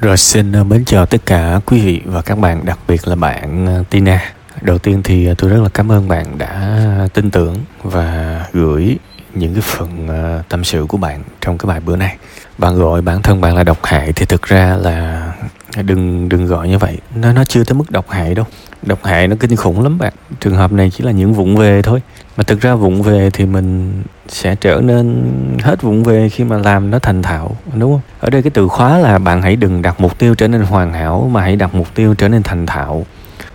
Rồi xin ờ, mến chào tất cả quý vị và các bạn, đặc biệt là bạn ờ, Tina. Đầu tiên thì ờ, tôi rất là cảm ơn bạn đã tin tưởng và gửi những cái phần tâm sự của bạn trong cái bài bữa nay. Bạn gọi bản thân bạn là độc hại thì thực ra là đừng đừng gọi như vậy. Nó nó chưa tới mức độc hại đâu. Độc hại nó kinh khủng lắm bạn. Trường hợp này chỉ là những vụng về thôi. Mà thực ra vụng về thì mình sẽ trở nên hết vụng về khi mà làm nó thành thạo, đúng không ở đây cái từ khóa là bạn hãy đừng đặt mục tiêu trở nên hoàn hảo mà hãy đặt mục tiêu trở nên thành thạo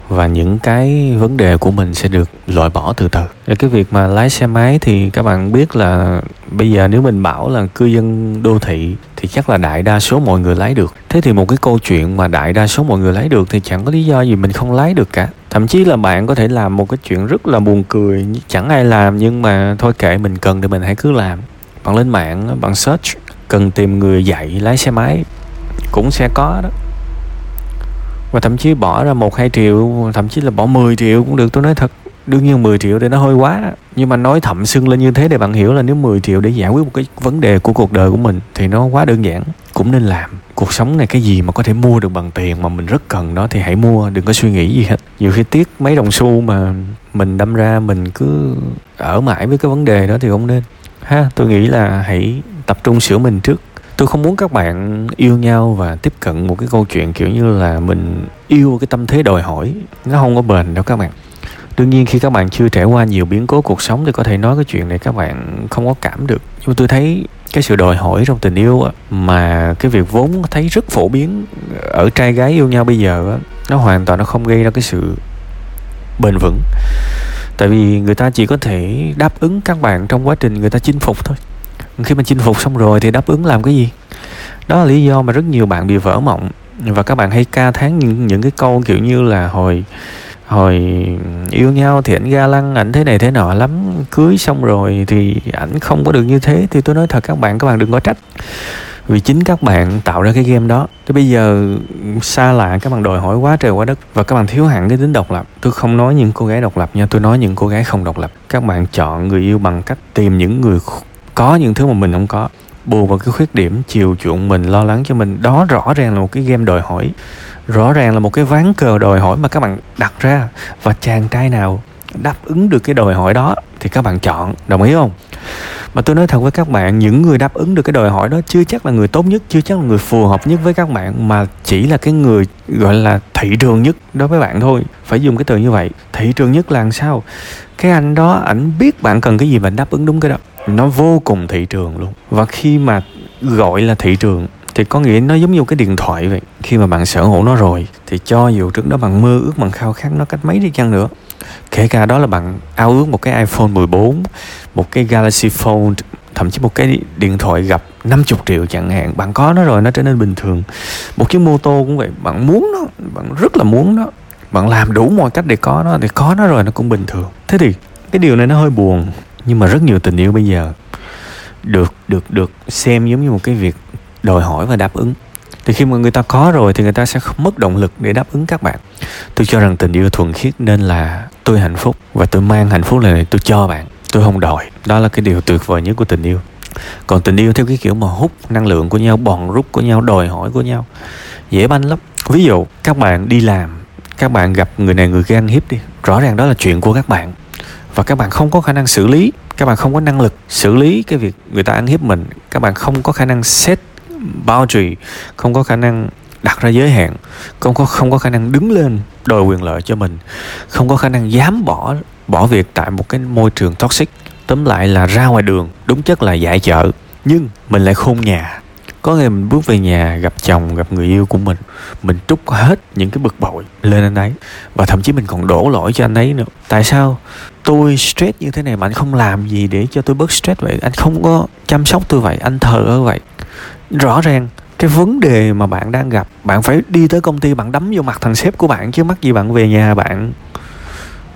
và những cái vấn đề của mình sẽ được loại bỏ từ từ cái việc mà lái xe máy thì các bạn biết là bây giờ nếu mình bảo là cư dân đô thị thì chắc là đại đa số mọi người lái được. Thế thì một cái câu chuyện mà đại đa số mọi người lái được thì chẳng có lý do gì mình không lái được cả. Thậm chí là bạn có thể làm một cái chuyện rất là buồn cười, chẳng ai làm, nhưng mà thôi kệ, mình cần thì mình hãy cứ làm. Bạn lên mạng, bạn search, cần tìm người dạy lái xe máy, cũng sẽ có đó. Và thậm chí bỏ ra một hai triệu, thậm chí là bỏ 10 triệu cũng được, tôi nói thật. Đương nhiên 10 triệu thì nó hơi quá nhưng mà nói thậm xưng lên như thế để bạn hiểu là nếu 10 triệu để giải quyết một cái vấn đề của cuộc đời của mình thì nó quá đơn giản. Cũng nên làm. Cuộc sống này cái gì mà có thể mua được bằng tiền mà mình rất cần đó thì hãy mua, đừng có suy nghĩ gì hết. Nhiều khi tiếc mấy đồng xu mà mình đâm ra mình cứ ở mãi với cái vấn đề đó thì không nên. Ha, tôi nghĩ là hãy tập trung sửa mình trước. Tôi không muốn các bạn yêu nhau và tiếp cận một cái câu chuyện kiểu như là mình yêu cái tâm thế đòi hỏi. Nó không có bền đâu các bạn đương nhiên, khi các bạn chưa trải qua nhiều biến cố cuộc sống thì có thể nói cái chuyện này các bạn không có cảm được. Nhưng mà tôi thấy cái sự đòi hỏi trong tình yêu mà cái việc vốn thấy rất phổ biến ở trai gái yêu nhau bây giờ nó hoàn toàn nó không gây ra cái sự bền vững. Tại vì người ta chỉ có thể đáp ứng các bạn trong quá trình người ta chinh phục thôi. Khi mà chinh phục xong rồi thì đáp ứng làm cái gì? Đó là lý do mà rất nhiều bạn bị vỡ mộng. Và các bạn hay ca thán những những cái câu kiểu như là hồi hồi yêu nhau thì ảnh ga lăng, ảnh thế này thế nọ lắm. Cưới xong rồi thì ảnh không có được như thế. Thì tôi nói thật các bạn các bạn đừng có trách. Vì chính các bạn tạo ra cái game đó. Thế bây giờ xa lạ, các bạn đòi hỏi quá trời quá đất. Và các bạn thiếu hẳn cái tính độc lập. Tôi không nói những cô gái độc lập nha, tôi nói những cô gái không độc lập. Các bạn chọn người yêu bằng cách tìm những người có những thứ mà mình không có. Bù vào cái khuyết điểm, chiều chuộng mình, lo lắng cho mình. Đó rõ ràng là một cái game đòi hỏi rõ ràng là một cái ván cờ đòi hỏi mà các bạn đặt ra. Và chàng trai nào đáp ứng được cái đòi hỏi đó thì các bạn chọn. Đồng ý không? Mà tôi nói thật với các bạn, những người đáp ứng được cái đòi hỏi đó chưa chắc là người tốt nhất, chưa chắc là người phù hợp nhất với các bạn, mà chỉ là cái người, gọi là, thị trường nhất đối với bạn thôi. Phải dùng cái từ như vậy, thị trường nhất là làm sao? Cái anh đó, ảnh biết bạn cần cái gì và đáp ứng đúng cái đó. Nó vô cùng thị trường luôn. Và khi mà gọi là thị trường thì có nghĩa nó giống như cái điện thoại vậy. Khi mà bạn sở hữu nó rồi, thì cho dù trước đó bạn mơ ước bằng khao khát nó cách mấy đi chăng nữa. Kể cả đó là bạn ao ước một cái iPhone 14 một cái Galaxy Fold, thậm chí một cái điện thoại gặp 50 triệu chẳng hạn. Bạn có nó rồi, nó trở nên bình thường. Một chiếc mô tô cũng vậy, bạn muốn nó, bạn rất là muốn nó. Bạn làm đủ mọi cách để có nó, thì có nó rồi nó cũng bình thường. Thế thì cái điều này nó hơi buồn, nhưng mà rất nhiều tình yêu bây giờ được được được xem giống như một cái việc đòi hỏi và đáp ứng. Thì khi mà người ta có rồi thì người ta sẽ không mất động lực để đáp ứng các bạn. Tôi cho rằng tình yêu thuần khiết nên là tôi hạnh phúc và tôi mang hạnh phúc này tôi cho bạn. Tôi không đòi. Đó là cái điều tuyệt vời nhất của tình yêu. Còn tình yêu theo cái kiểu mà hút năng lượng của nhau, bòn rút của nhau, đòi hỏi của nhau, dễ banh lắm. Ví dụ, các bạn đi làm, các bạn gặp người này người kia ăn hiếp đi. Rõ ràng đó là chuyện của các bạn. Và các bạn không có khả năng xử lý, các bạn không có năng lực xử lý cái việc người ta ăn hiếp mình. Các bạn không có khả năng set boundary không có khả năng đặt ra giới hạn, không có không có khả năng đứng lên đòi quyền lợi cho mình, không có khả năng dám bỏ bỏ việc tại một cái môi trường toxic. Tóm lại là ra ngoài đường, đúng chất là giải chợ, nhưng mình lại khôn nhà. Có ngày mình bước về nhà, gặp chồng, gặp người yêu của mình mình trút hết những cái bực bội lên anh ấy, và thậm chí mình còn đổ lỗi cho anh ấy nữa. Tại sao tôi stress như thế này mà anh không làm gì để cho tôi bớt stress vậy? Anh không có chăm sóc tôi vậy, anh thờ ơ vậy rõ ràng, cái vấn đề mà bạn đang gặp, bạn phải đi tới công ty, bạn đấm vô mặt thằng sếp của bạn, chứ mắc gì bạn về nhà bạn.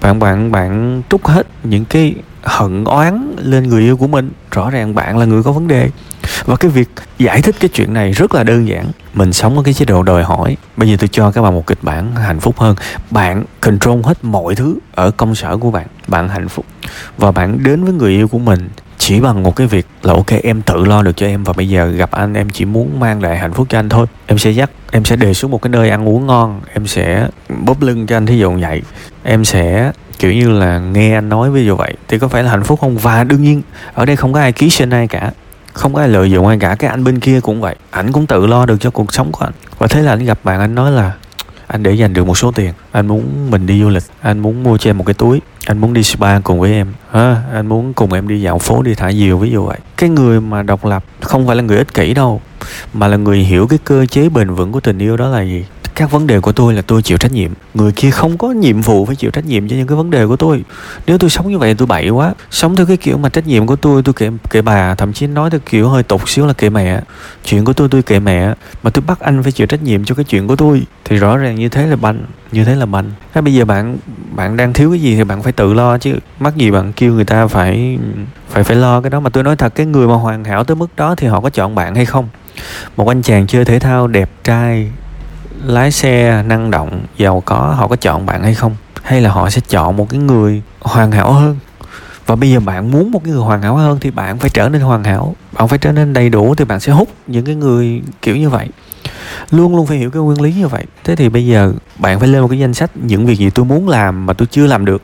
Bạn bạn bạn trút hết những cái hận oán lên người yêu của mình. Rõ ràng bạn là người có vấn đề. Và cái việc giải thích cái chuyện này rất là đơn giản. Mình sống ở cái chế độ đòi hỏi. Bây giờ tôi cho các bạn một kịch bản hạnh phúc hơn. Bạn control hết mọi thứ ở công sở của bạn. Bạn hạnh phúc. Và bạn đến với người yêu của mình chỉ bằng một cái việc là ok, em tự lo được cho em và bây giờ gặp anh, em chỉ muốn mang lại hạnh phúc cho anh thôi. Em sẽ dắt, em sẽ đề xuất một cái nơi ăn uống ngon, em sẽ bóp lưng cho anh thí dụ vậy. Em sẽ, kiểu như là, nghe anh nói ví dụ vậy. Thì có phải là hạnh phúc không? Và đương nhiên, ở đây không có ai ký sinh ai cả. Không có ai lợi dụng ai cả. Cái anh bên kia cũng vậy. Ảnh cũng tự lo được cho cuộc sống của anh. Và thế là anh gặp bạn anh nói là, anh để dành được một số tiền. Anh muốn mình đi du lịch. Anh muốn mua cho em một cái túi anh muốn đi spa cùng với em. Ha anh muốn cùng em đi dạo phố, đi thả diều, ví dụ vậy. Cái người mà độc lập không phải là người ích kỷ đâu, mà là người hiểu cái cơ chế bền vững của tình yêu đó là gì? Các vấn đề của tôi là tôi chịu trách nhiệm. Người kia không có nhiệm vụ phải chịu trách nhiệm cho những cái vấn đề của tôi. Nếu tôi sống như vậy tôi bậy quá. Sống theo cái kiểu mà trách nhiệm của tôi tôi kệ kệ bà, thậm chí nói theo kiểu hơi tục xíu là kệ mẹ. Chuyện của tôi tôi kệ mẹ. Mà tôi bắt anh phải chịu trách nhiệm cho cái chuyện của tôi. Thì rõ ràng như thế là banh, như thế là banh. Thế bây giờ bạn bạn đang thiếu cái gì thì bạn phải tự lo chứ. Mắc gì bạn kêu người ta phải phải phải lo cái đó. Mà tôi nói thật, cái người mà hoàn hảo tới mức đó thì họ có chọn bạn hay không? Một anh chàng chơi thể thao đẹp trai lái xe năng động, giàu có, họ có chọn bạn hay không? Hay là họ sẽ chọn một cái người hoàn hảo hơn? Và bây giờ bạn muốn một cái người hoàn hảo hơn thì bạn phải trở nên hoàn hảo. Bạn phải trở nên đầy đủ thì bạn sẽ hút những cái người kiểu như vậy. Luôn luôn phải hiểu cái nguyên lý như vậy. Thế thì bây giờ bạn phải lên một cái danh sách những việc gì tôi muốn làm mà tôi chưa làm được.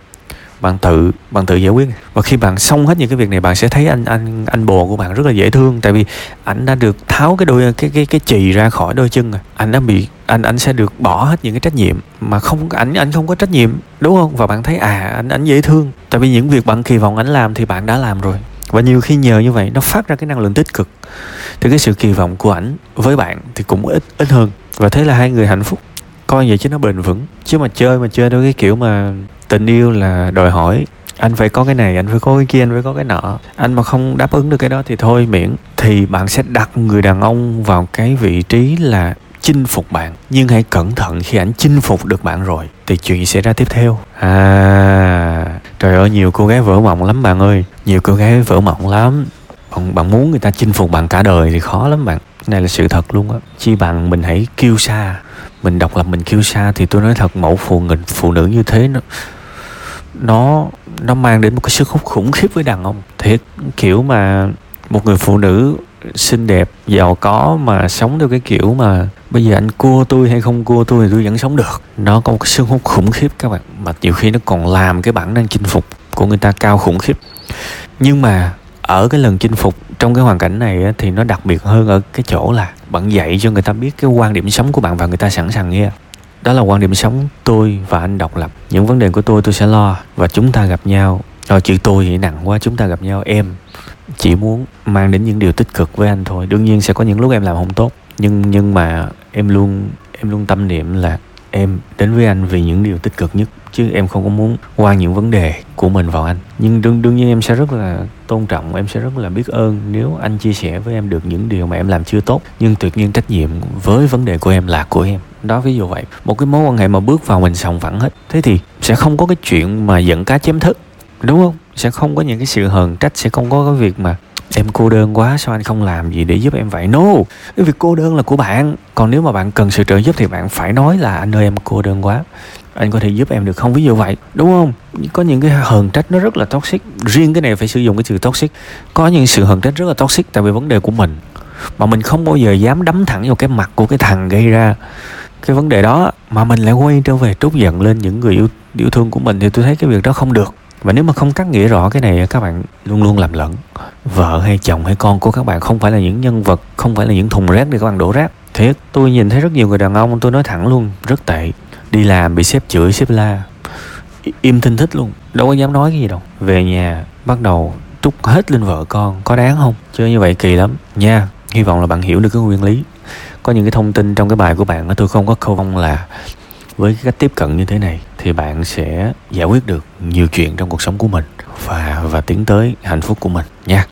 Bạn tự bạn tự giải quyết. Và khi bạn xong hết những cái việc này, bạn sẽ thấy anh anh anh bồ của bạn rất là dễ thương. Tại vì anh đã được tháo cái đôi, cái cái cái chì ra khỏi đôi chân rồi. Anh đã bị anh anh sẽ được bỏ hết những cái trách nhiệm mà không, ảnh anh không có trách nhiệm, đúng không? Và bạn thấy à anh anh dễ thương. Tại vì những việc bạn kỳ vọng anh làm thì bạn đã làm rồi. Và nhiều khi nhờ như vậy, nó phát ra cái năng lượng tích cực. Thì cái sự kỳ vọng của ảnh với bạn thì cũng ít ít hơn. Và thế là hai người hạnh phúc. Coi vậy chứ nó bền vững. Chứ mà chơi mà chơi theo cái kiểu mà tình yêu là đòi hỏi. Anh phải có cái này, anh phải có cái kia, anh phải có cái nọ. Anh mà không đáp ứng được cái đó thì thôi miễn. Thì bạn sẽ đặt người đàn ông vào cái vị trí là chinh phục bạn. Nhưng hãy cẩn thận khi anh chinh phục được bạn rồi thì chuyện sẽ ra tiếp theo. À trời ơi nhiều cô gái vỡ mộng lắm bạn ơi. Nhiều cô gái vỡ mộng lắm. Bạn, bạn muốn người ta chinh phục bạn cả đời thì khó lắm bạn. Cái này là sự thật luôn á. Chi bằng mình hãy kêu xa mình độc lập mình kêu xa thì tôi nói thật mẫu phụ nghịch phụ nữ như thế nó nó nó mang đến một cái sức hút khủng khiếp với đàn ông. Thiệt kiểu mà một người phụ nữ xinh đẹp, giàu có mà sống theo cái kiểu mà bây giờ anh cua tôi hay không cua tôi thì tôi vẫn sống được. Nó có một cái sức hút khủng khiếp các bạn, mà nhiều khi nó còn làm cái bản năng chinh phục của người ta cao khủng khiếp. Nhưng mà ở cái lần chinh phục trong cái hoàn cảnh này thì nó đặc biệt hơn ở cái chỗ là bạn dạy cho người ta biết cái quan điểm sống của bạn và người ta sẵn sàng nghe. Đó là quan điểm sống tôi và anh độc lập. Những vấn đề của tôi tôi sẽ lo và chúng ta gặp nhau. Rồi chữ tôi thì nặng quá, chúng ta gặp nhau, em chỉ muốn mang đến những điều tích cực với anh thôi. Đương nhiên sẽ có những lúc em làm không tốt, nhưng nhưng mà em luôn em luôn tâm niệm là em đến với anh vì những điều tích cực nhất, chứ em không có muốn qua những vấn đề của mình vào anh. Nhưng đương đương nhiên em sẽ rất là tôn trọng, em sẽ rất là biết ơn nếu anh chia sẻ với em được những điều mà em làm chưa tốt. Nhưng tuyệt nhiên trách nhiệm với vấn đề của em là của em. Đó, ví dụ vậy. Một cái mối quan hệ mà bước vào mình sòng phẳng hết, thế thì sẽ không có cái chuyện mà giận cá chém thức, đúng không? Sẽ không có những cái sự hờn trách, sẽ không có cái việc mà em cô đơn quá, sao anh không làm gì để giúp em vậy? No! Cái việc cô đơn là của bạn. Còn nếu mà bạn cần sự trợ giúp thì bạn phải nói là, anh ơi, em cô đơn quá. Anh có thể giúp em được không? Ví dụ vậy, đúng không? Có những cái hờn trách nó rất là toxic. Riêng cái này phải sử dụng cái từ toxic. Có những sự hờn trách rất là toxic tại vì vấn đề của mình. Mà mình không bao giờ dám đấm thẳng vào cái mặt của cái thằng gây ra cái vấn đề đó. Mà mình lại quay trở về trút giận lên những người yêu yêu thương của mình thì tôi thấy cái việc đó không được và nếu mà không cắt nghĩa rõ cái này, các bạn luôn luôn làm lẫn. Vợ hay chồng hay con của các bạn không phải là những nhân vật, không phải là những thùng rác để các bạn đổ rác. Thiệt tôi nhìn thấy rất nhiều người đàn ông, tôi nói thẳng luôn, rất tệ. Đi làm, bị sếp chửi, sếp la. Im thinh thích luôn. Đâu có dám nói cái gì đâu. Về nhà, bắt đầu trút hết lên vợ con. Có đáng không? Chơi như vậy kỳ lắm. Nha, hy vọng là bạn hiểu được cái nguyên lý. Có những cái thông tin trong cái bài của bạn tôi không có câu vong là với cái cách tiếp cận như thế này thì bạn sẽ giải quyết được nhiều chuyện trong cuộc sống của mình và và tiến tới hạnh phúc của mình nha.